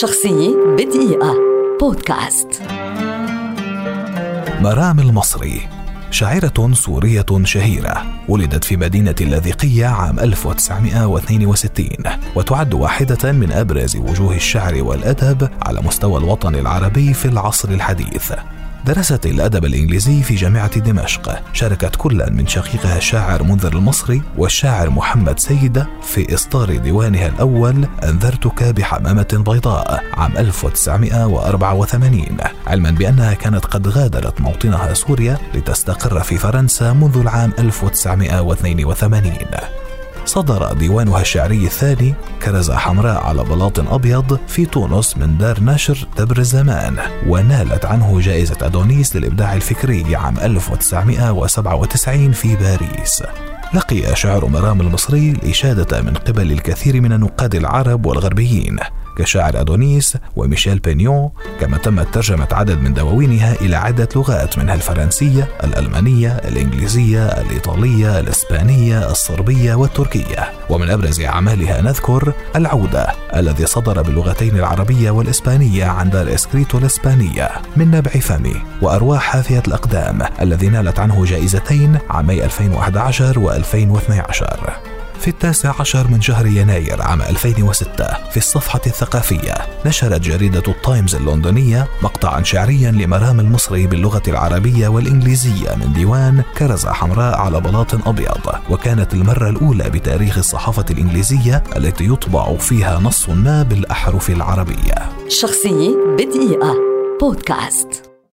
شخصية بدقيقة. بودكاست. مرام المصري. شاعرة سورية شهيرة. ولدت في مدينة اللاذقية عام 1962 وتعد واحدة من أبرز وجوه الشعر والأدب على مستوى الوطن العربي في العصر الحديث. درست الأدب الإنجليزي في جامعة دمشق. شاركت كل من شقيقها الشاعر منذر المصري والشاعر محمد سيدة في إصدار ديوانها الأول أنذرتك بحمامة بيضاء عام 1984 علما بأنها كانت قد غادرت موطنها سوريا لتستقر في فرنسا منذ العام 1982 صدر ديوانها الشعري الثاني كرزة حمراء على بلاط أبيض في تونس من دار نشر تبر الزمان ونالت عنه جائزة أدونيس للإبداع الفكري عام 1997 في باريس. لقي شعر مرام المصري الإشادة من قبل الكثير من النقاد العرب والغربيين. كالشاعر أدونيس وميشيل بينيون كما تمت ترجمة عدد من دواوينها إلى عدة لغات منها الفرنسية، الألمانية، الإنجليزية، الإيطالية، الإسبانية، الصربية والتركية. ومن أبرز أعمالها نذكر العودة الذي صدر باللغتين العربية والإسبانية عن دار إسكريتو الإسبانية من نبع فمي وأرواح حافية الأقدام الذي نالت عنه جائزتين عامي 2011 و2012 في التاسع عشر من شهر يناير عام 2006 في الصفحة الثقافية. نشرت جريدة التايمز اللندنية مقطعا شعريا لمرام المصري باللغة العربية والإنجليزية من ديوان كرزة حمراء على بلاط أبيض. وكانت المرة الأولى بتاريخ الصحافة الإنجليزية التي يطبع فيها نص ما بالأحرف العربية. شخصية بدقيقة. بودكاست.